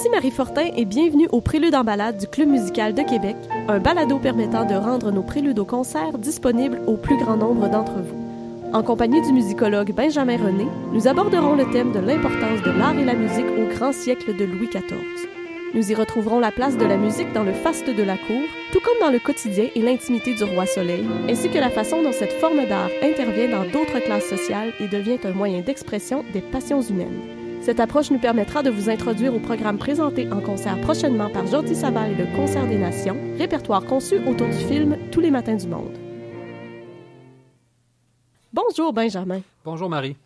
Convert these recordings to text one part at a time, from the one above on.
Ici Marie Fortin et bienvenue au Prélude en balade du Club musical de Québec, un balado permettant de rendre nos préludes au concert disponibles au plus grand nombre d'entre vous. En compagnie du musicologue Benjamin René, nous aborderons le thème de l'importance de l'art et la musique au grand siècle de Louis XIV. Nous y retrouverons la place de la musique dans le faste de la cour, tout comme dans le quotidien et l'intimité du roi Soleil, ainsi que la façon dont cette forme d'art intervient dans d'autres classes sociales et devient un moyen d'expression des passions humaines. Cette approche nous permettra de vous introduire au programme présenté en concert prochainement par Jordi Sabal et le Concert des Nations, répertoire conçu autour du film Tous les matins du monde. Bonjour Benjamin. Bonjour Marie.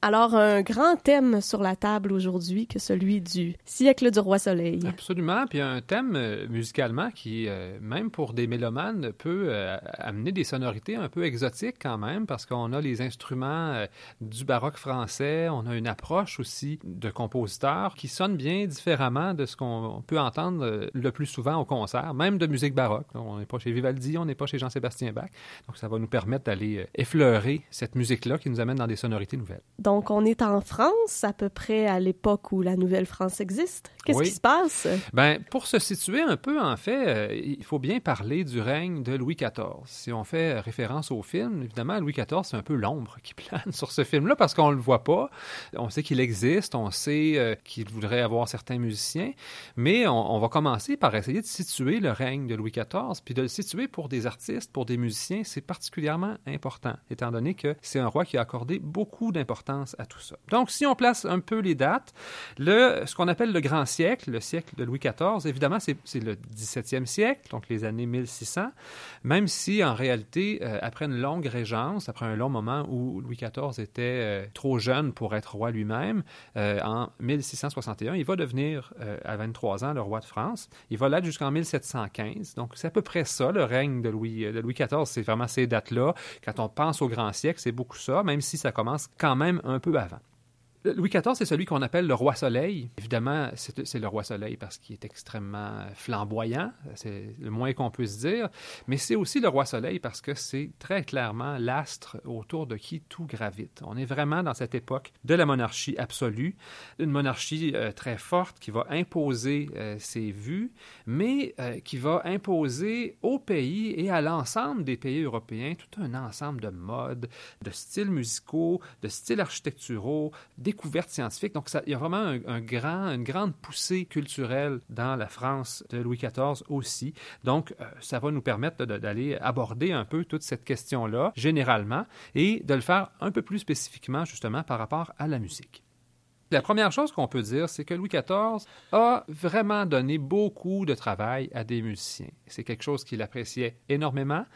Alors, un grand thème sur la table aujourd'hui que celui du siècle du roi soleil. Absolument, puis un thème euh, musicalement qui, euh, même pour des mélomanes, peut euh, amener des sonorités un peu exotiques quand même, parce qu'on a les instruments du baroque français, on a une approche aussi de compositeurs qui sonne bien différemment de ce qu'on peut entendre le plus souvent au concert, même de musique baroque. On n'est pas chez Vivaldi, on n'est pas chez Jean-Sébastien Bach, donc ça va nous permettre d'aller effleurer cette musique-là qui nous amène dans des sonorités nouvelles. On est en France, à peu près à l'époque où la Nouvelle-France existe. Qu'est-ce qui se passe? Ben, pour se situer un peu, en fait, euh, il faut bien parler du règne de Louis XIV. Si on fait référence au film, évidemment, Louis XIV, c'est un peu l'ombre qui plane sur ce film-là parce qu'on ne le voit pas. On sait qu'il existe, on sait euh, qu'il voudrait avoir certains musiciens, mais on, on, va commencer par essayer de situer le règne de Louis XIV, puis de le situer pour des artistes, pour des musiciens, c'est particulièrement important, étant donné que c'est un roi qui a accordé beaucoup d'importance à tout ça. Donc, si on place un peu les dates, ce qu'on appelle le grand siècle, le siècle de Louis XIV, évidemment, c'est le 17e siècle, donc les années 1600, même si en réalité, euh, après une longue régence, après un long moment où Louis XIV était euh, trop jeune pour être roi lui-même, euh, en 1661, il va devenir à 23 ans le roi de France. Il va l'être jusqu'en 1715. Donc, c'est à peu près ça, le règne de Louis, de Louis XIV. C'est vraiment ces dates-là. Quand on pense au grand siècle, c'est beaucoup ça, même si ça commence quand même un peu avant. Louis XIV, c'est celui qu'on appelle le roi soleil. Évidemment, c'est le roi soleil parce qu'il est extrêmement flamboyant, c'est le moins qu'on puisse dire, mais c'est aussi le roi soleil parce que c'est très clairement l'astre autour de qui tout gravite. On est vraiment dans cette époque de la monarchie absolue, une monarchie euh, très forte qui va imposer euh, ses vues, mais euh, qui va imposer au pays et à l'ensemble des pays européens tout un ensemble de modes, de styles musicaux, de styles architecturaux, découverte scientifique. Donc, ça, il y a vraiment un, grand, une grande poussée culturelle dans la France de Louis XIV aussi. Donc, euh, ça va nous permettre d'aller aborder un peu toute cette question-là, généralement, et de le faire un peu plus spécifiquement, justement, par rapport à la musique. La première chose qu'on peut dire, c'est que Louis XIV a vraiment donné beaucoup de travail à des musiciens. C'est quelque chose qu'il appréciait énormément.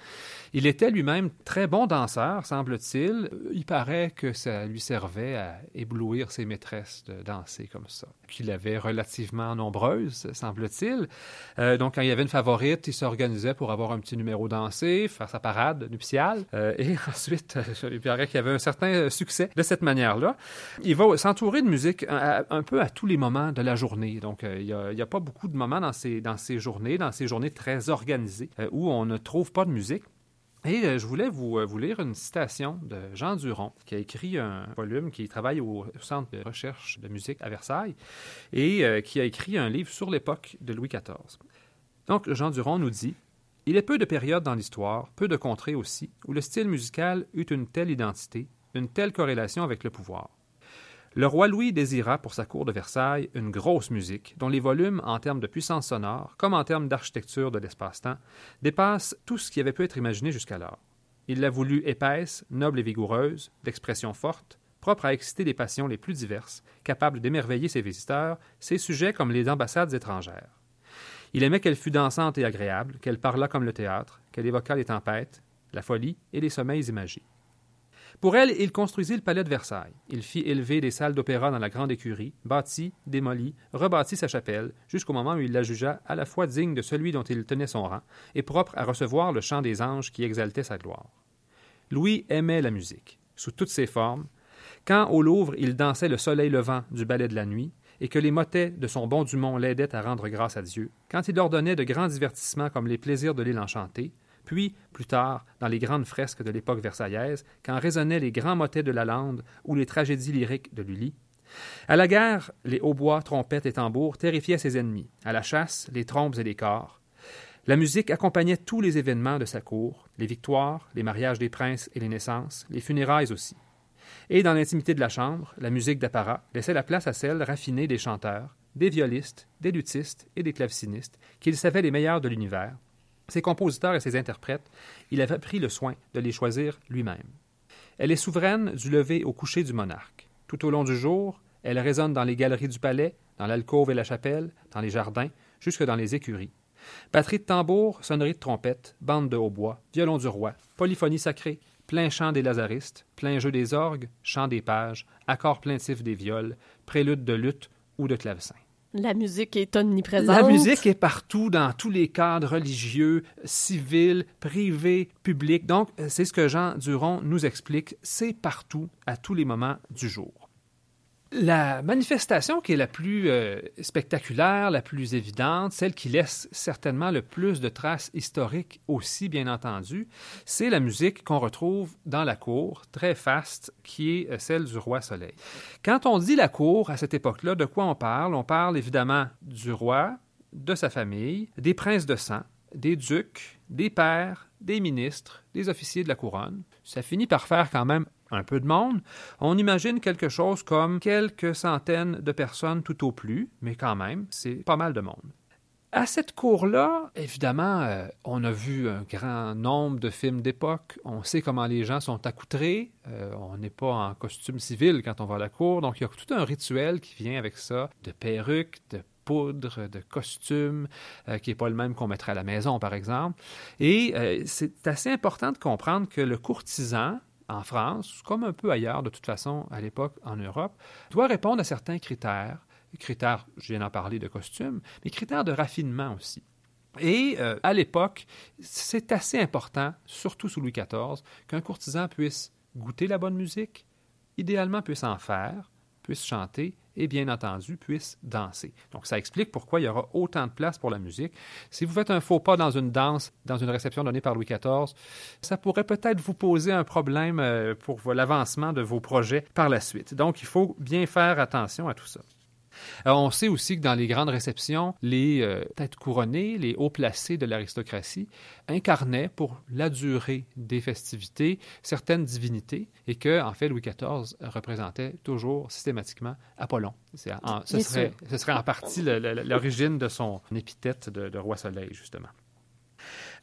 Il était lui-même très bon danseur, semble-t-il. Il paraît que ça lui servait à éblouir ses maîtresses de danser comme ça, qu'il avait relativement nombreuses, semble-t-il. Euh, donc, quand il y avait une favorite, il s'organisait pour avoir un petit numéro dansé, faire sa parade nuptiale. Euh, et ensuite, il paraît qu'il y avait un certain succès de cette manière-là. Il va s'entourer de un, peu à tous les moments de la journée. Donc, euh, il n'y a, pas beaucoup de moments dans ces, dans ces journées, dans ces journées très organisées, où on ne trouve pas de musique. Et euh, je voulais vous, euh, lire une citation de Jean Duron, qui a écrit un volume, qui travaille au Centre de recherche de musique à Versailles, et euh, qui a écrit un livre sur l'époque de Louis XIV. Donc, Jean Duron nous dit Il est peu de périodes dans l'histoire, peu de contrées aussi, où le style musical eut une telle identité, une telle corrélation avec le pouvoir. Le roi Louis désira pour sa cour de Versailles une grosse musique dont les volumes, en termes de puissance sonore, comme en termes d'architecture de l'espace-temps, dépassent tout ce qui avait pu être imaginé jusqu'alors. Il l'a voulu épaisse, noble et vigoureuse, d'expression forte, propre à exciter les passions les plus diverses, capable d'émerveiller ses visiteurs, ses sujets comme les ambassades étrangères. Il aimait qu'elle fût dansante et agréable, qu'elle parlât comme le théâtre, qu'elle évoquât les tempêtes, la folie et les sommeils imagés. Pour elle, il construisit le palais de Versailles. Il fit élever des salles d'opéra dans la grande écurie, bâtit, démolit, rebâtit sa chapelle, jusqu'au moment où il la jugea à la fois digne de celui dont il tenait son rang, et propre à recevoir le chant des anges qui exaltait sa gloire. Louis aimait la musique, sous toutes ses formes. Quand, au Louvre, il dansait le soleil levant du ballet de la nuit, et que les motets de son bon Dumont l'aidaient à rendre grâce à Dieu, quand il ordonnait de grands divertissements comme les plaisirs de l'île enchantée, puis, plus tard, dans les grandes fresques de l'époque versaillaise, quand résonnaient les grands motets de la Lande ou les tragédies lyriques de Lully, À la guerre, les hautbois, trompettes et tambours terrifiaient ses ennemis. À la chasse, les trompes et les corps. La musique accompagnait tous les événements de sa cour, les victoires, les mariages des princes et les naissances, les funérailles aussi. Et dans l'intimité de la chambre, la musique d'apparat laissait la place à celle raffinée des chanteurs, des violistes, des lutistes et des clavecinistes, qu'il savait les meilleurs de l'univers. Ses compositeurs et ses interprètes, il avait pris le soin de les choisir lui-même. Elle est souveraine du lever au coucher du monarque. Tout au long du jour, elle résonne dans les galeries du palais, dans l'alcôve et la chapelle, dans les jardins, jusque dans les écuries. Batterie de tambour, sonnerie de trompette, bande de hautbois, violon du roi, polyphonie sacrée, plein chant des lazaristes, plein jeu des orgues, chant des pages, accords plaintifs des viols, prélude de lutte ou de clavecin. La musique est omniprésente. La musique est partout dans tous les cadres religieux, civils, privés, publics. Donc, c'est ce que Jean Duron nous explique. C'est partout, à tous les moments du jour. La manifestation qui est la plus euh, spectaculaire, la plus évidente, celle qui laisse certainement le plus de traces historiques aussi, bien entendu, c'est la musique qu'on retrouve dans la cour, très faste, qui est euh, celle du roi Soleil. Quand on dit la cour à cette époque-là, de quoi on parle? On parle évidemment du roi, de sa famille, des princes de sang, des ducs, des pairs, des ministres, des officiers de la couronne. Ça finit par faire quand même un peu de monde, on imagine quelque chose comme quelques centaines de personnes tout au plus, mais quand même, c'est pas mal de monde. À cette cour-là, évidemment, euh, on a vu un grand nombre de films d'époque. On sait comment les gens sont accoutrés. Euh, on n'est pas en costume civil quand on va à la cour. Donc, il y a tout un rituel qui vient avec ça, de perruques, de poudre, de costumes, euh, qui n'est pas le même qu'on mettrait à la maison, par exemple. Et c'est assez important de comprendre que le courtisan, en France, comme un peu ailleurs de toute façon à l'époque en Europe, doit répondre à certains critères, critères, je viens d'en parler de costume, mais critères de raffinement aussi. Et euh, à l'époque, c'est assez important, surtout sous Louis XIV, qu'un courtisan puisse goûter la bonne musique, idéalement puisse en faire, puisse chanter et bien entendu puisse danser. Donc ça explique pourquoi il y aura autant de place pour la musique. Si vous faites un faux pas dans une danse, dans une réception donnée par Louis XIV, ça pourrait peut-être vous poser un problème euh, pour l'avancement de vos projets par la suite. Donc il faut bien faire attention à tout ça. Euh, on sait aussi que dans les grandes réceptions, les euh, têtes couronnées, les hauts placés de l'aristocratie, incarnaient pour la durée des festivités certaines divinités et que, en fait, Louis XIV représentait toujours systématiquement Apollon. ce, serait, ce, serait, en partie l'origine de son épithète de roi soleil, justement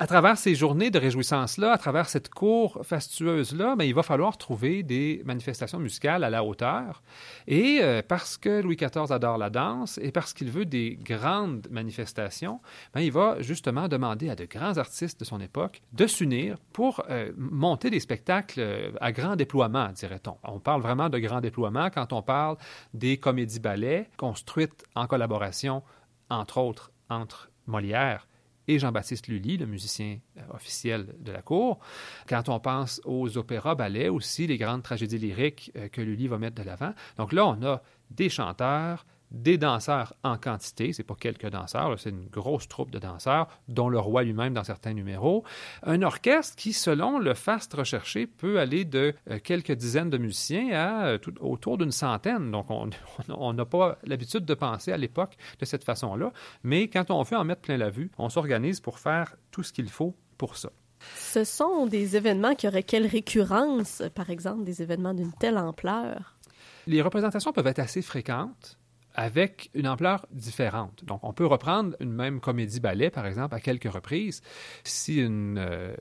à travers ces journées de réjouissance-là, à travers cette cour fastueuse-là, ben, il va falloir trouver des manifestations musicales à la hauteur. Et euh, parce que Louis XIV adore la danse et parce qu'il veut des grandes manifestations, ben, il va justement demander à de grands artistes de son époque de s'unir pour euh, monter des spectacles euh, à grand déploiement, dirait-on. On parle vraiment de grand déploiement quand on parle des comédies-ballets construites en collaboration, entre autres, entre Molière et Jean-Baptiste Lully, le musicien euh, officiel de la cour. Quand on pense aux opéras, ballets aussi, les grandes tragédies lyriques euh, que Lully va mettre de l'avant. Donc là, on a des chanteurs, des danseurs en quantité, c'est pas quelques danseurs, c'est une grosse troupe de danseurs, dont le roi lui-même dans certains numéros. Un orchestre qui, selon le faste recherché, peut aller de euh, quelques dizaines de musiciens à euh, autour d'une centaine. Donc, on n'a pas l'habitude de penser à l'époque de cette façon-là, mais quand on veut en mettre plein la vue, on s'organise pour faire tout ce qu'il faut pour ça. Ce sont des événements qui auraient quelle récurrence, par exemple, des événements d'une telle ampleur? Les représentations peuvent être assez fréquentes avec une ampleur différente. Donc, on peut reprendre une même comédie-ballet, par exemple, à quelques reprises. Si une, euh,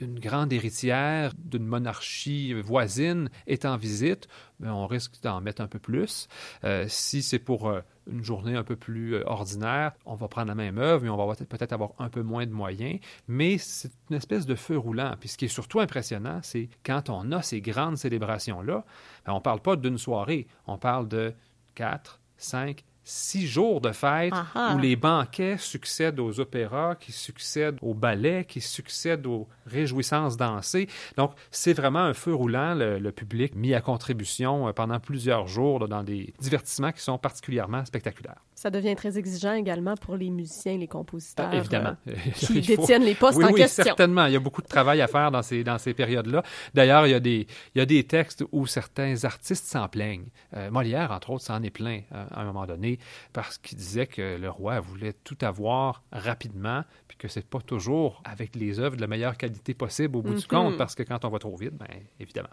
une grande héritière d'une monarchie voisine est en visite, ben, on risque d'en mettre un peu plus. Euh, si c'est pour euh, une journée un peu plus ordinaire, on va prendre la même œuvre, mais on va peut-être avoir un peu moins de moyens. Mais c'est une espèce de feu roulant. Puis ce qui est surtout impressionnant, c'est quand on a ces grandes célébrations-là, ben, on ne parle pas d'une soirée, on parle de quatre, 5, six jours de fête Ah ah. où les banquets succèdent aux opéras, qui succèdent aux ballets, qui succèdent aux réjouissances dansées. Donc, c'est vraiment un feu roulant, le, le public mis à contribution euh, pendant plusieurs jours là, dans des divertissements qui sont particulièrement spectaculaires. Ça devient très exigeant également pour les musiciens, les compositeurs. Ah, évidemment. euh, qui faut- détiennent les postes oui, en oui, question. certainement. Il y a beaucoup de travail à faire dans ces, dans ces périodes-là. D'ailleurs, il y, a des, il y a des textes où certains artistes s'en plaignent. Euh, Molière, entre autres, s'en est euh, à un moment donné parce qu'il disait que le roi voulait tout avoir rapidement puis que c'est pas toujours avec les œuvres de la meilleure qualité possible au bout du Mhm. compte parce que quand on va trop vite, ben, évidemment,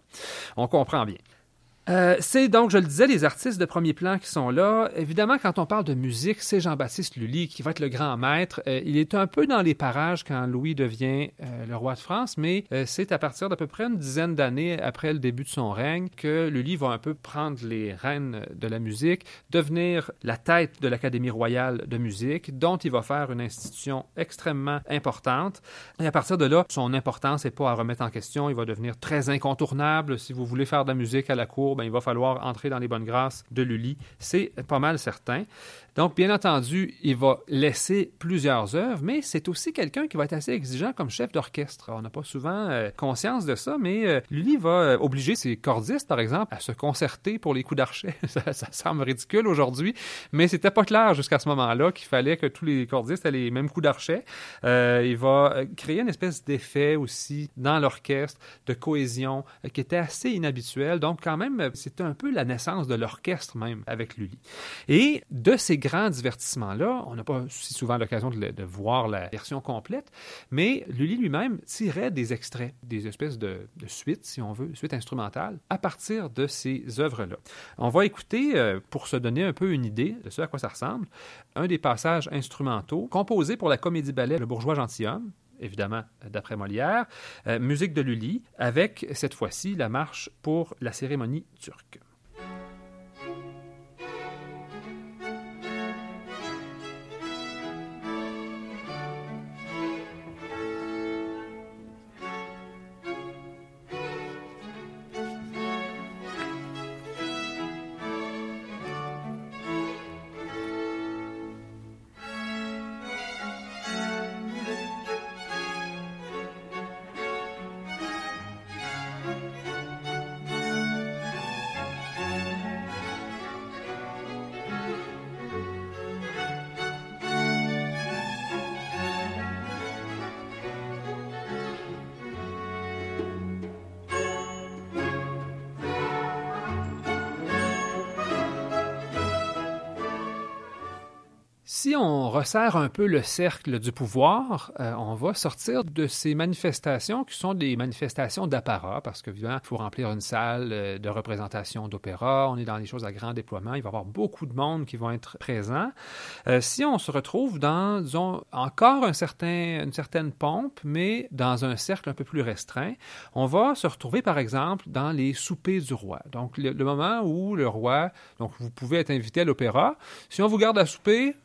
on comprend bien. Euh, c'est donc, je le disais, les artistes de premier plan qui sont là. Évidemment, quand on parle de musique, c'est Jean-Baptiste Lully qui va être le grand maître. Euh, il est un peu dans les parages quand Louis devient euh, le roi de France, mais c'est à partir d'à peu près une dizaine d'années après le début de son règne que Lully va un peu prendre les rênes de la musique, devenir la tête de l'Académie royale de musique, dont il va faire une institution extrêmement importante. Et à partir de là, son importance n'est pas à remettre en question. Il va devenir très incontournable. Si vous voulez faire de la musique à la cour, ben, il va falloir entrer dans les bonnes grâces de Lully. C'est pas mal certain. Donc, bien entendu, il va laisser plusieurs œuvres, mais c'est aussi quelqu'un qui va être assez exigeant comme chef d'orchestre. On n'a pas souvent euh, conscience de ça, mais euh, Lully va euh, obliger ses cordistes, par exemple, à se concerter pour les coups d'archet. ça, ça semble ridicule aujourd'hui, mais c'était pas clair jusqu'à ce moment-là qu'il fallait que tous les cordistes aient les mêmes coups d'archet. Euh, il va créer une espèce d'effet aussi dans l'orchestre, de cohésion, qui était assez inhabituel. Donc, quand même, c'était un peu la naissance de l'orchestre même avec Lully. Et de ces grands divertissements-là, on n'a pas si souvent l'occasion de, voir la version complète, mais Lully lui-même tirait des extraits, des espèces de, de suites, si on veut, suites instrumentales, à partir de ces œuvres-là. On va écouter, euh, pour se donner un peu une idée de ce à quoi ça ressemble, un des passages instrumentaux composés pour la comédie-ballet Le bourgeois gentilhomme, évidemment d'après Molière, euh, musique de Lully, avec cette fois-ci la marche pour la cérémonie turque. Resserre un peu le cercle du pouvoir, euh, on va sortir de ces manifestations qui sont des manifestations d'apparat, parce que évidemment, il faut remplir une salle euh, de représentation d'opéra, on est dans des choses à grand déploiement, il va y avoir beaucoup de monde qui vont être présents. Euh, si on se retrouve dans, disons, encore un certain, une certaine pompe, mais dans un cercle un peu plus restreint, on va se retrouver, par exemple, dans les soupers du roi. Donc, le, le moment où le roi, donc vous pouvez être invité à l'opéra, si on vous garde à souper,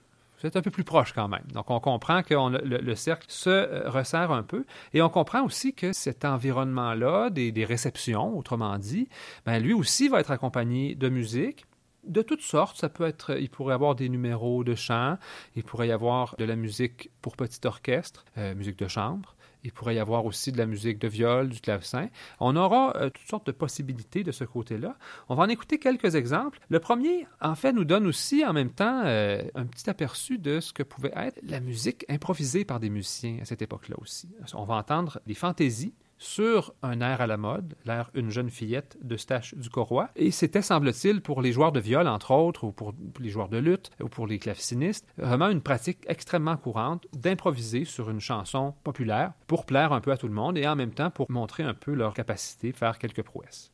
êtes un peu plus proche quand même. Donc, on comprend que le, le cercle se euh, resserre un peu. Et on comprend aussi que cet environnement-là, des, des réceptions, autrement dit, ben, lui aussi va être accompagné de musique. De toutes sortes, ça peut être, il pourrait y avoir des numéros de chant, il pourrait y avoir de la musique pour petit orchestre, euh, musique de chambre, il pourrait y avoir aussi de la musique de viol, du clavecin. On aura euh, toutes sortes de possibilités de ce côté-là. On va en écouter quelques exemples. Le premier, en fait, nous donne aussi en même temps euh, un petit aperçu de ce que pouvait être la musique improvisée par des musiciens à cette époque-là aussi. On va entendre des fantaisies sur un air à la mode, l'air Une jeune fillette de Stache du Corroy. Et c'était, semble-t-il, pour les joueurs de viol, entre autres, ou pour les joueurs de lutte, ou pour les clavecinistes, vraiment une pratique extrêmement courante d'improviser sur une chanson populaire pour plaire un peu à tout le monde et en même temps pour montrer un peu leur capacité de faire quelques prouesses.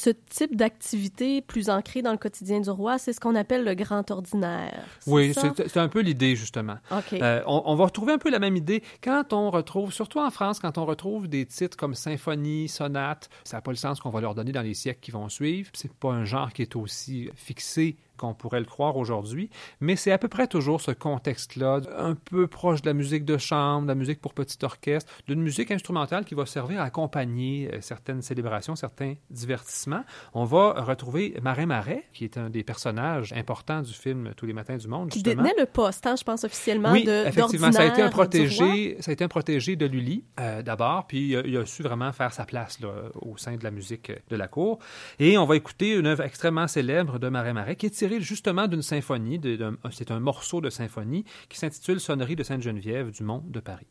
Ce type d'activité plus ancrée dans le quotidien du roi, c'est ce qu'on appelle le grand ordinaire. Oui, c'est un peu l'idée, justement. Euh, on, va retrouver un peu la même idée quand on retrouve, surtout en France, quand on retrouve des titres comme symphonie, sonate, ça n'a pas le sens qu'on va leur donner dans les siècles qui vont suivre. C'est pas un genre qui est aussi fixé qu'on pourrait le croire aujourd'hui, mais c'est à peu près toujours ce contexte-là, un peu proche de la musique de chambre, de la musique pour petit orchestre, d'une musique instrumentale qui va servir à accompagner euh, certaines célébrations, certains divertissements. On va retrouver Marin Marais, qui est un des personnages importants du film Tous les matins du monde. Qui détenait le poste, hein, je pense officiellement, oui, effectivement, ça a été un protégé, ça a été un protégé de Lully euh, d'abord, puis il a, su vraiment faire sa place là, au sein de la musique de la cour. Et on va écouter une œuvre extrêmement célèbre de Marin Marais, qui est tirée justement d'une symphonie, c'est un morceau de symphonie qui s'intitule Sonnerie de Sainte-Geneviève du Mont de Paris.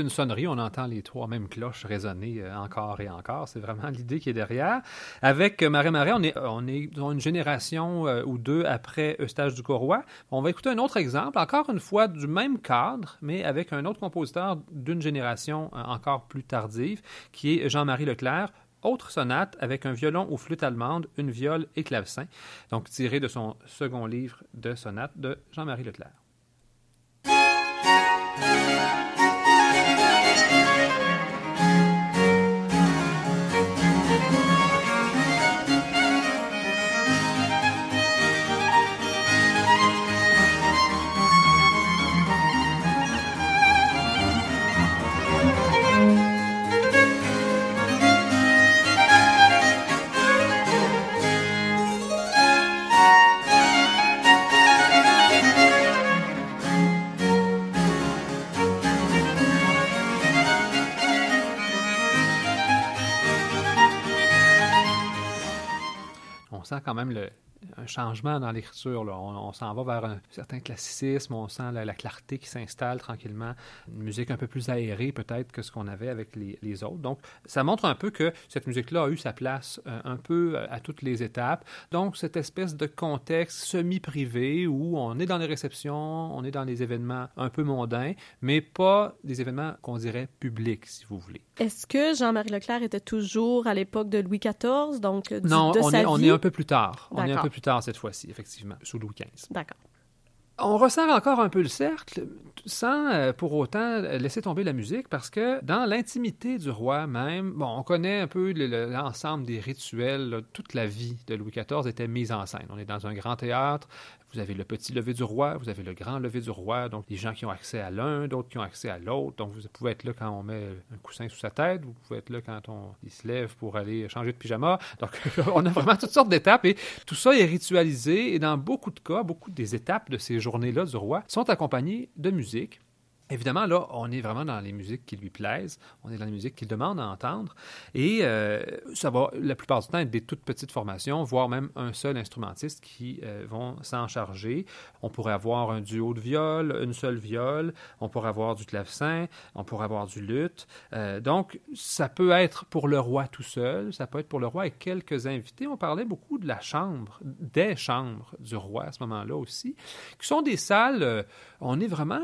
Une sonnerie. On entend les trois mêmes cloches résonner euh, encore et encore. C'est vraiment l'idée qui est derrière. Avec euh, Marais Marais, on est, dans une génération euh, ou deux après Eustache du Corroy. On va écouter un autre exemple, encore une fois du même cadre, mais avec un autre compositeur d'une génération encore plus tardive, qui est Jean-Marie Leclerc. Autre sonate avec un violon ou flûte allemande, une viole et clavecin, donc tiré de son second livre de sonate de Jean-Marie Leclerc. Quand même le, un changement dans l'écriture. On, s'en va vers un certain classicisme, on sent la, clarté qui s'installe tranquillement, une musique un peu plus aérée peut-être que ce qu'on avait avec les, autres. Donc, ça montre un peu que cette musique-là a eu sa place euh, un peu euh, à toutes les étapes. Donc, cette espèce de contexte semi-privé où on est dans les réceptions, on est dans les événements un peu mondains, mais pas des événements qu'on dirait publics, si vous voulez. Est-ce que Jean-Marie Leclerc était toujours à l'époque de Louis XIV, donc du, non, on est, on est un peu plus tard. On est un peu plus tard cette fois-ci, effectivement, sous Louis XV. D'accord. On resserre encore un peu le cercle sans euh, pour autant laisser tomber la musique parce que dans l'intimité du roi même, bon, on connaît un peu l'ensemble des rituels, toute la vie de Louis XIV était mise en scène. On est dans un grand théâtre, vous avez le petit lever du roi, vous avez le grand lever du roi, donc des gens qui ont accès à l'un, d'autres qui ont accès à l'autre. Donc vous pouvez être là quand on met un coussin sous sa tête, vous pouvez être là quand on se lève pour aller changer de pyjama. Donc on a vraiment toutes sortes d'étapes et tout ça est ritualisé et dans beaucoup de cas, beaucoup des étapes de ces journées-là du roi sont accompagnées de musique. Évidemment, là, on est vraiment dans les musiques qui lui plaisent, on est dans les musiques qu'il demande à entendre, et euh, ça va la plupart du temps être des toutes petites formations, voire même un seul instrumentiste qui euh, vont s'en charger. On pourrait avoir un duo de viol, une seule viole, on pourrait avoir du clavecin, on pourrait avoir du luth. Euh, donc, ça peut être pour le roi tout seul, ça peut être pour le roi et quelques invités. On parlait beaucoup de la chambre, des chambres du roi à ce moment-là aussi, qui sont des salles, on est vraiment,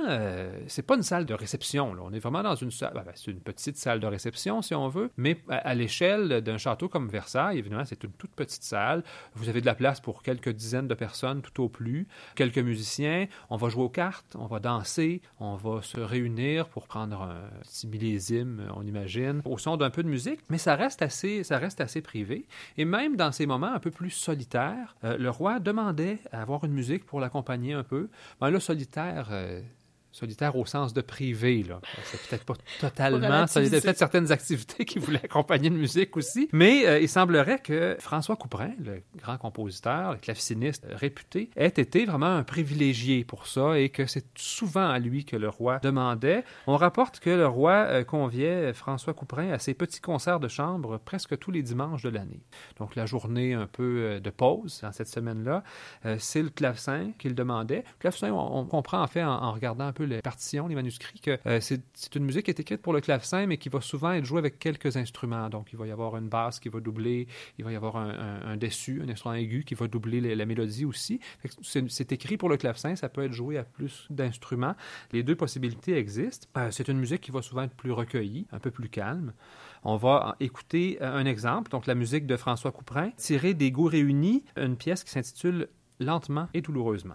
c'est pas une salle de réception. Là. On est vraiment dans une salle, ben, c'est une petite salle de réception si on veut, mais à, l'échelle d'un château comme Versailles, évidemment, c'est une toute petite salle. Vous avez de la place pour quelques dizaines de personnes tout au plus, quelques musiciens. On va jouer aux cartes, on va danser, on va se réunir pour prendre un petit on imagine, au son d'un peu de musique, mais ça reste assez, ça reste assez privé. Et même dans ces moments un peu plus solitaires, euh, le roi demandait à avoir une musique pour l'accompagner un peu. Ben, le solitaire, euh, solitaire au sens de privé. Là. C'est peut-être pas totalement. Ça, il y a peut-être certaines activités qui voulaient accompagner de musique aussi. Mais euh, il semblerait que François Couperin, le grand compositeur, le claveciniste réputé, ait été vraiment un privilégié pour ça et que c'est souvent à lui que le roi demandait. On rapporte que le roi euh, conviait François Couperin à ses petits concerts de chambre presque tous les dimanches de l'année. Donc la journée un peu euh, de pause dans cette semaine-là, c'est le clavecin qu'il demandait. Le clavecin, on, comprend en fait en regardant un peu les partitions, les manuscrits, que euh, c'est une musique qui est écrite pour le clavecin, mais qui va souvent être jouée avec quelques instruments. Donc, il va y avoir une basse qui va doubler, il va y avoir un, un, dessus, un instrument aigu qui va doubler la mélodie aussi. C'est écrit pour le clavecin, ça peut être joué à plus d'instruments. Les deux possibilités existent. Euh, c'est une musique qui va souvent être plus recueillie, un peu plus calme. On va écouter euh, un exemple, donc la musique de François Couperin, tirée des Goûts réunis, une pièce qui s'intitule Lentement et douloureusement.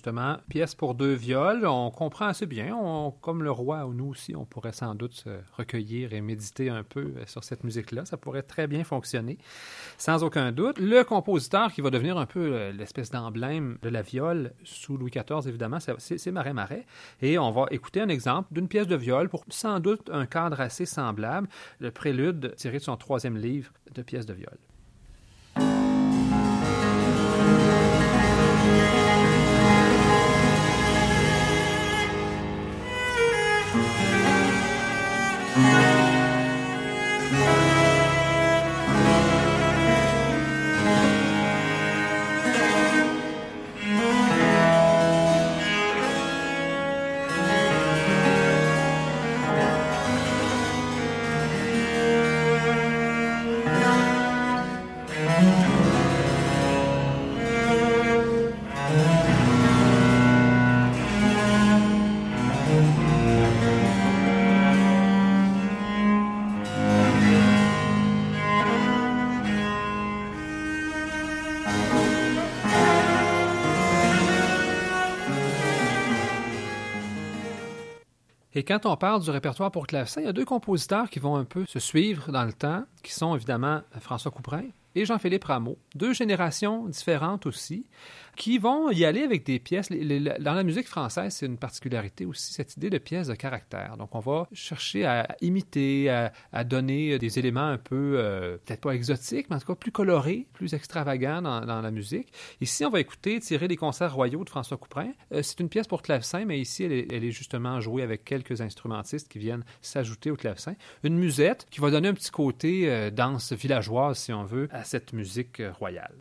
Justement, pièce pour deux viols. On comprend assez bien. Comme le roi ou nous aussi, on pourrait sans doute recueillir et méditer un peu euh, sur cette musique-là. Ça pourrait très bien fonctionner, sans aucun doute. Le compositeur qui va devenir un peu euh, l'espèce d'emblème de la viole sous Louis XIV, évidemment, c'est Marais Marais. Et on va écouter un exemple d'une pièce de viol pour sans doute un cadre assez semblable, le prélude tiré de son troisième livre de pièces de viol. Quand on parle du répertoire pour clavecin, il y a deux compositeurs qui vont un peu se suivre dans le temps, qui sont évidemment François Couperin et Jean-Philippe Rameau. Deux générations différentes aussi qui vont y aller avec des pièces. dans la musique française, c'est une particularité aussi, cette idée de pièces de caractère. Donc, on va chercher à imiter, à, donner des éléments un peu, euh, peut-être pas exotiques, mais en tout cas plus colorés, plus extravagants dans, la musique. Ici, on va écouter tirer des concerts royaux de François Couperin. Euh, c'est une pièce pour clavecin, mais ici, elle est, justement jouée avec quelques instrumentistes qui viennent s'ajouter au clavecin. Une musette qui va donner un petit côté euh, danse villageoise, si on veut, à cette musique royale.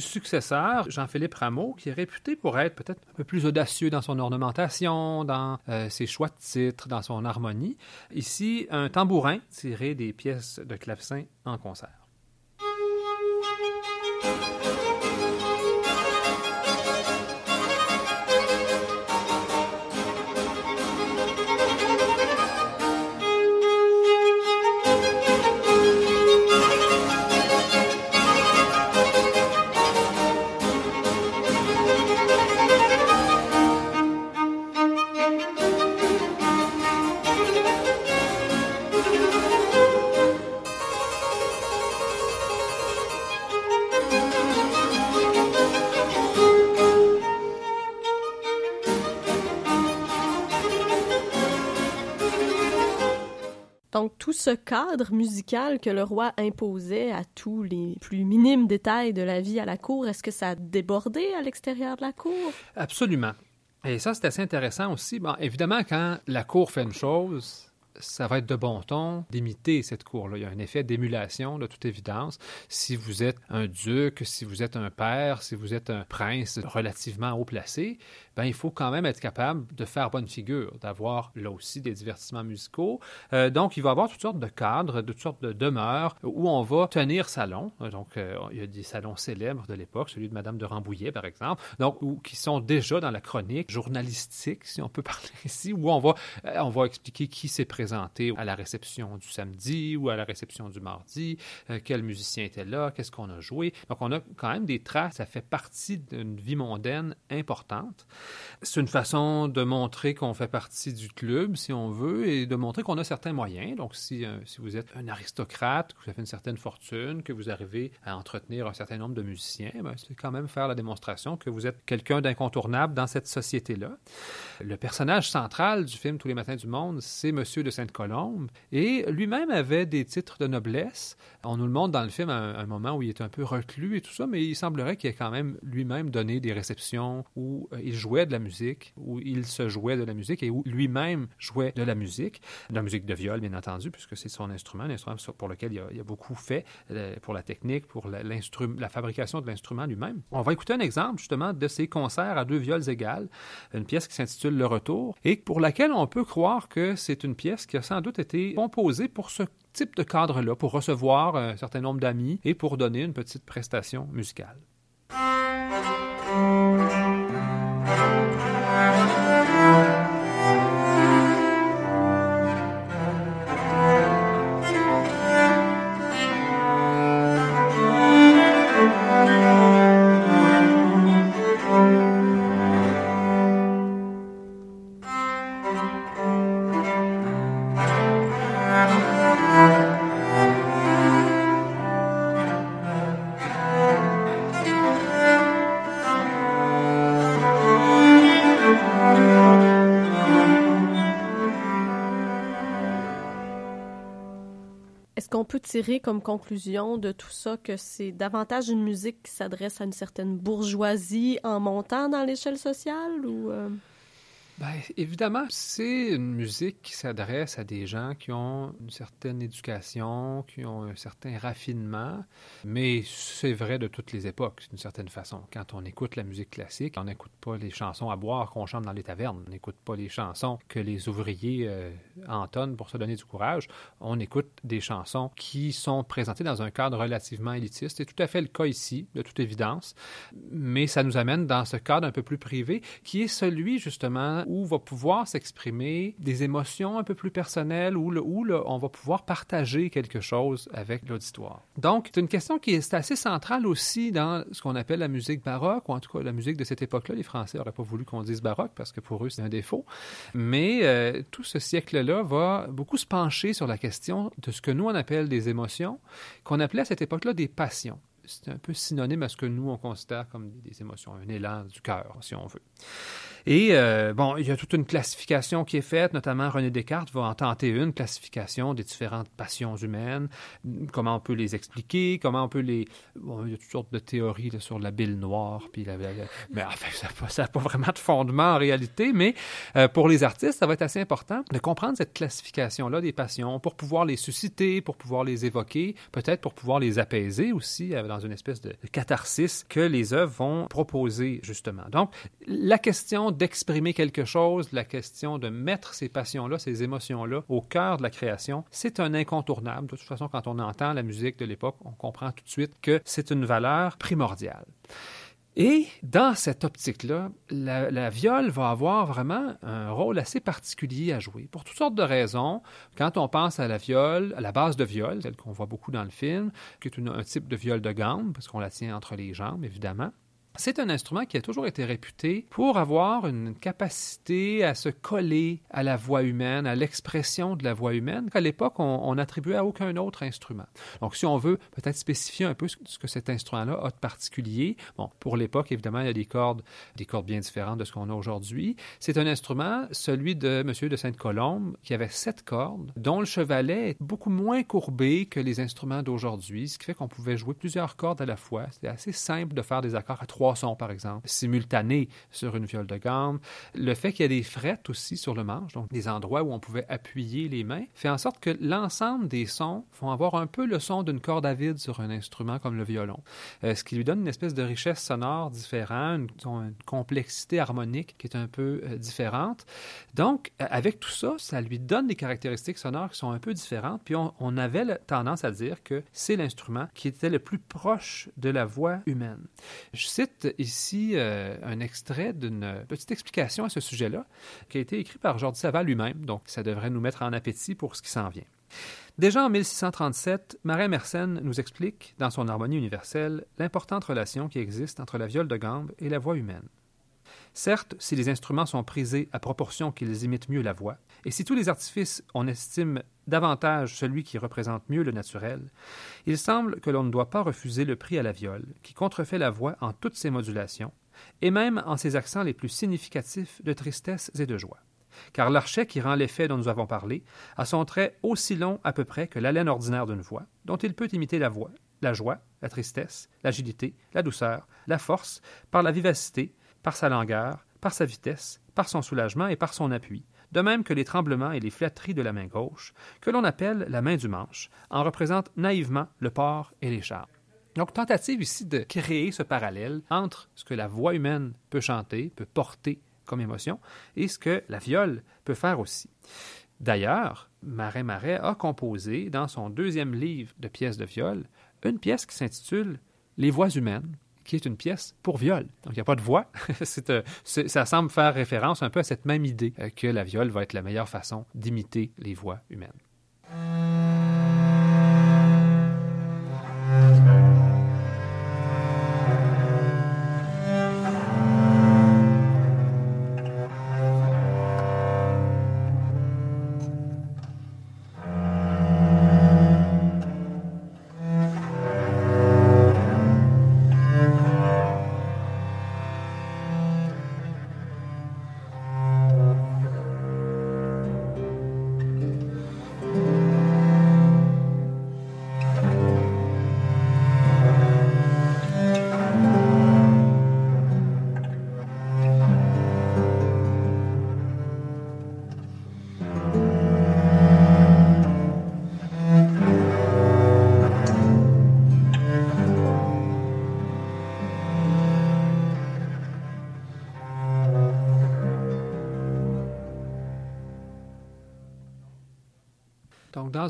Successeur, Jean-Philippe Rameau, qui est réputé pour être peut-être un peu plus audacieux dans son ornementation, dans euh, ses choix de titres, dans son harmonie. Ici, un tambourin tiré des pièces de clavecin en concert. Ce cadre musical que le roi imposait à tous les plus minimes détails de la vie à la cour, est-ce que ça a débordé à l'extérieur de la cour? Absolument. Et ça, c'est assez intéressant aussi. Bon, évidemment, quand la cour fait une chose, ça va être de bon ton d'imiter cette cour-là. Il y a un effet d'émulation, de toute évidence. Si vous êtes un duc, si vous êtes un père, si vous êtes un prince relativement haut placé, ben, il faut quand même être capable de faire bonne figure, d'avoir là aussi des divertissements musicaux. Euh, donc, il va y avoir toutes sortes de cadres, toutes sortes de demeures où on va tenir salon. Donc, euh, il y a des salons célèbres de l'époque, celui de Madame de Rambouillet, par exemple, donc, où, qui sont déjà dans la chronique journalistique, si on peut parler ici, où on va, euh, on va expliquer qui s'est présenté à la réception du samedi ou à la réception du mardi, quel musicien était là, qu'est-ce qu'on a joué. Donc, on a quand même des traces, ça fait partie d'une vie mondaine importante. C'est une façon de montrer qu'on fait partie du club, si on veut, et de montrer qu'on a certains moyens. Donc, si, euh, si vous êtes un aristocrate, que vous avez une certaine fortune, que vous arrivez à entretenir un certain nombre de musiciens, ben, c'est quand même faire la démonstration que vous êtes quelqu'un d'incontournable dans cette société-là. Le personnage central du film Tous les matins du monde, c'est Monsieur de Sainte-Colombe, et lui-même avait des titres de noblesse. On nous le montre dans le film à un, moment où il est un peu reclus et tout ça, mais il semblerait qu'il ait quand même lui-même donné des réceptions où euh, il jouait de la musique, où il se jouait de la musique et où lui-même jouait de la musique, de la musique de viol, bien entendu, puisque c'est son instrument, l'instrument pour lequel il a, beaucoup fait, euh, pour la technique, pour la, la fabrication de l'instrument lui-même. On va écouter un exemple, justement, de ces concerts à deux viols égales, une pièce qui s'intitule Le Retour, et pour laquelle on peut croire que c'est une pièce qui a sans doute été composée pour ce type de cadre-là, pour recevoir un certain nombre d'amis et pour donner une petite prestation musicale. Peut tirer comme conclusion de tout ça que c'est davantage une musique qui s'adresse à une certaine bourgeoisie en montant dans l'échelle sociale ou euh? Bien, évidemment, c'est une musique qui s'adresse à des gens qui ont une certaine éducation, qui ont un certain raffinement, mais c'est vrai de toutes les époques, d'une certaine façon. Quand on écoute la musique classique, on n'écoute pas les chansons à boire qu'on chante dans les tavernes, on n'écoute pas les chansons que les ouvriers euh, entonnent pour se donner du courage, on écoute des chansons qui sont présentées dans un cadre relativement élitiste. C'est tout à fait le cas ici, de toute évidence, mais ça nous amène dans ce cadre un peu plus privé, qui est celui justement où va pouvoir s'exprimer des émotions un peu plus personnelles, où, le, où on va pouvoir partager quelque chose avec l'auditoire. Donc, c'est une question qui est assez centrale aussi dans ce qu'on appelle la musique baroque, ou en tout cas la musique de cette époque-là. Les Français n'auraient pas voulu qu'on dise baroque parce que pour eux, c'est un défaut. Mais euh, tout ce siècle-là va beaucoup se pencher sur la question de ce que nous, on appelle des émotions, qu'on appelait à cette époque-là des passions c'est un peu synonyme à ce que nous, on considère comme des émotions, un élan du cœur, si on veut. Et euh, bon, il y a toute une classification qui est faite, notamment René Descartes va en tenter une classification des différentes passions humaines, comment on peut les expliquer, comment on peut les... Bon, il y a toutes sortes de théories sur la bile noire, puis la... mais enfin, ça n'a pas, vraiment de fondement en réalité, mais euh, pour les artistes, ça va être assez important de comprendre cette classification-là des passions pour pouvoir les susciter, pour pouvoir les évoquer, peut-être pour pouvoir les apaiser aussi euh, dans une espèce de catharsis que les œuvres vont proposer, justement. Donc, la question d'exprimer quelque chose, la question de mettre ces passions-là, ces émotions-là au cœur de la création, c'est un incontournable. De toute façon, quand on entend la musique de l'époque, on comprend tout de suite que c'est une valeur primordiale. Et dans cette optique-là, la, viole va avoir vraiment un rôle assez particulier à jouer pour toutes sortes de raisons. Quand on pense à la viole, à la base de viol, celle qu'on voit beaucoup dans le film, qui est un type de viol de gamme, parce qu'on la tient entre les jambes, évidemment, C'est un instrument qui a toujours été réputé pour avoir une capacité à se coller à la voix humaine, à l'expression de la voix humaine, qu'à l'époque, on, n'attribuait à aucun autre instrument. Donc, si on veut peut-être spécifier un peu ce que cet instrument-là a de particulier, bon, pour l'époque, évidemment, il y a des cordes, des cordes bien différentes de ce qu'on a aujourd'hui. C'est un instrument, celui de M. de Sainte-Colombe, qui avait sept cordes, dont le chevalet est beaucoup moins courbé que les instruments d'aujourd'hui, ce qui fait qu'on pouvait jouer plusieurs cordes à la fois. C'était assez simple de faire des accords à trois trois sons, par exemple, simultanés sur une viole de gamme. Le fait qu'il y ait des frettes aussi sur le manche, donc des endroits où on pouvait appuyer les mains, fait en sorte que l'ensemble des sons vont avoir un peu le son d'une corde à vide sur un instrument comme le violon, euh, ce qui lui donne une espèce de richesse sonore différente, une, complexité harmonique qui est un peu euh, différente. Donc, euh, avec tout ça, ça lui donne des caractéristiques sonores qui sont un peu différentes, puis on, on avait tendance à dire que c'est l'instrument qui était le plus proche de la voix humaine. Je cite ici euh, un extrait d'une petite explication à ce sujet-là, qui a été écrit par Jordi Saval lui-même, donc ça devrait nous mettre en appétit pour ce qui s'en vient. Déjà en 1637, Marin Mersenne nous explique, dans son Harmonie universelle, l'importante relation qui existe entre la viole de gambe et la voix humaine. Certes, si les instruments sont prisés à proportion qu'ils imitent mieux la voix, et si tous les artifices on estime davantage celui qui représente mieux le naturel, il semble que l'on ne doit pas refuser le prix à la viole, qui contrefait la voix en toutes ses modulations, et même en ses accents les plus significatifs de tristesse et de joie. Car l'archet qui rend l'effet dont nous avons parlé a son trait aussi long à peu près que l'haleine ordinaire d'une voix, dont il peut imiter la voix, la joie, la tristesse, l'agilité, la douceur, la force, par la vivacité, par sa langueur, par sa vitesse, par son soulagement et par son appui, de même que les tremblements et les flatteries de la main gauche, que l'on appelle la main du manche, en représentent naïvement le port et les chars. Donc, tentative ici de créer ce parallèle entre ce que la voix humaine peut chanter, peut porter comme émotion, et ce que la viole peut faire aussi. D'ailleurs, Marais Marais a composé, dans son deuxième livre de pièces de viol, une pièce qui s'intitule Les voix humaines, qui est une pièce pour viol. Donc, il n'y a pas de voix. Euh, ça semble faire référence un peu à cette même idée euh, que la viole va être la meilleure façon d'imiter les voix humaines.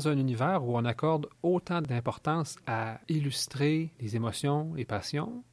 Un univers où on accorde autant d'importance à illustrer les émotions, les passions,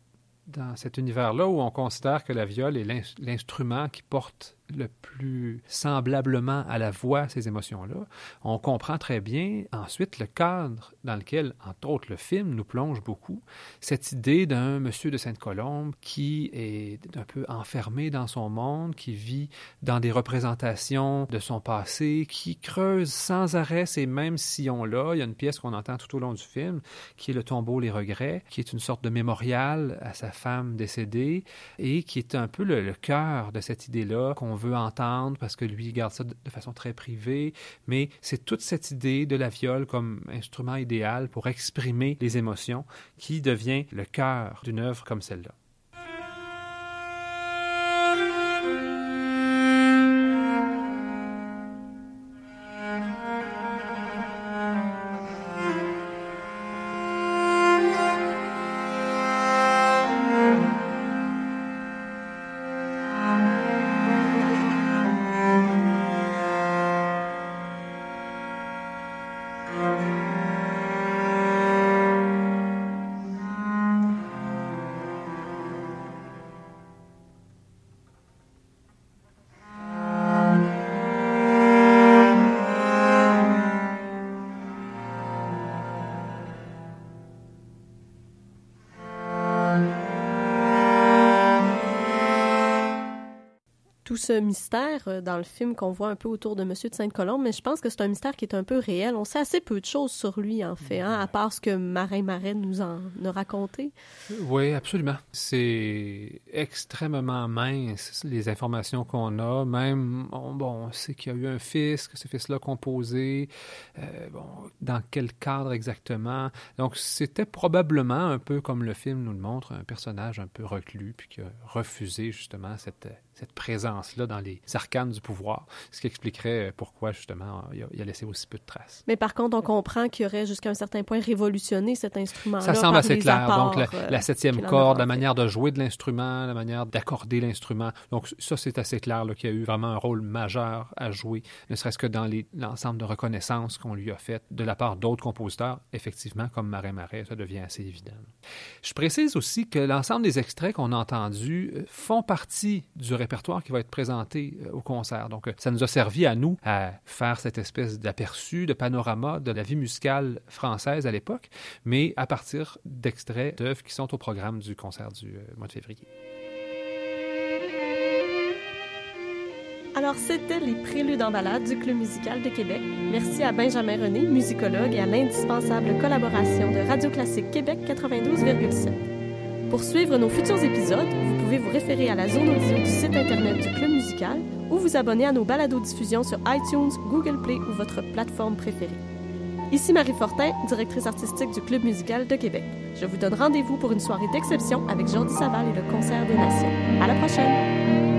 dans cet univers-là où on considère que la viole est l'instrument qui porte le plus semblablement à la voix ces émotions-là, on comprend très bien ensuite le cadre dans lequel, entre autres, le film nous plonge beaucoup. Cette idée d'un monsieur de Sainte-Colombe qui est un peu enfermé dans son monde, qui vit dans des représentations de son passé, qui creuse sans arrêt ces mêmes sillons-là. Il y a une pièce qu'on entend tout au long du film, qui est Le tombeau, les regrets, qui est une sorte de mémorial à sa femme décédée et qui est un peu le, le cœur de cette idée-là qu'on veut entendre parce que lui, il garde ça de, façon très privée. Mais c'est toute cette idée de la viole comme instrument idéal pour exprimer les émotions qui devient le cœur d'une œuvre comme celle-là. Ce mystère euh, dans le film qu'on voit un peu autour de Monsieur de Sainte-Colombe, mais je pense que c'est un mystère qui est un peu réel. On sait assez peu de choses sur lui, en fait, hein, à part ce que Marin Marais nous en a raconté. Oui, absolument. C'est extrêmement mince, les informations qu'on a. Même, bon, on sait qu'il y a eu un fils, que ce fils-là composé, euh, bon, dans quel cadre exactement. Donc, c'était probablement un peu comme le film nous le montre, un personnage un peu reclus, puis qui a refusé justement cette cette présence-là dans les arcanes du pouvoir, ce qui expliquerait pourquoi, justement, il a, laissé aussi peu de traces. Mais par contre, on comprend qu'il aurait jusqu'à un certain point révolutionné cet instrument-là. Ça semble assez clair. Donc, la, euh, septième corde, la manière de jouer de l'instrument, la manière d'accorder l'instrument. Donc, ça, c'est assez clair qu'il y a eu vraiment un rôle majeur à jouer, ne serait-ce que dans l'ensemble de reconnaissance qu'on lui a fait de la part d'autres compositeurs. Effectivement, comme Marais Marais, ça devient assez évident. Je précise aussi que l'ensemble des extraits qu'on a entendus euh, font partie du répertoire qui va être présenté euh, au concert. Donc, euh, ça nous a servi à nous à faire cette espèce d'aperçu, de panorama de la vie musicale française à l'époque, mais à partir d'extraits d'œuvres qui sont au programme du concert du euh, mois de février. Alors, c'était les préludes en balade du Club musical de Québec. Merci à Benjamin René, musicologue, et à l'indispensable collaboration de Radio Classique Québec 92,7. Pour suivre nos futurs épisodes, vous pouvez vous référer à la zone audio du site Internet du Club musical ou vous abonner à nos balados-diffusions sur iTunes, Google Play ou votre plateforme préférée. Ici Marie Fortin, directrice artistique du Club musical de Québec. Je vous donne rendez-vous pour une soirée d'exception avec Jordi Saval et le Concert des Nations. À la prochaine!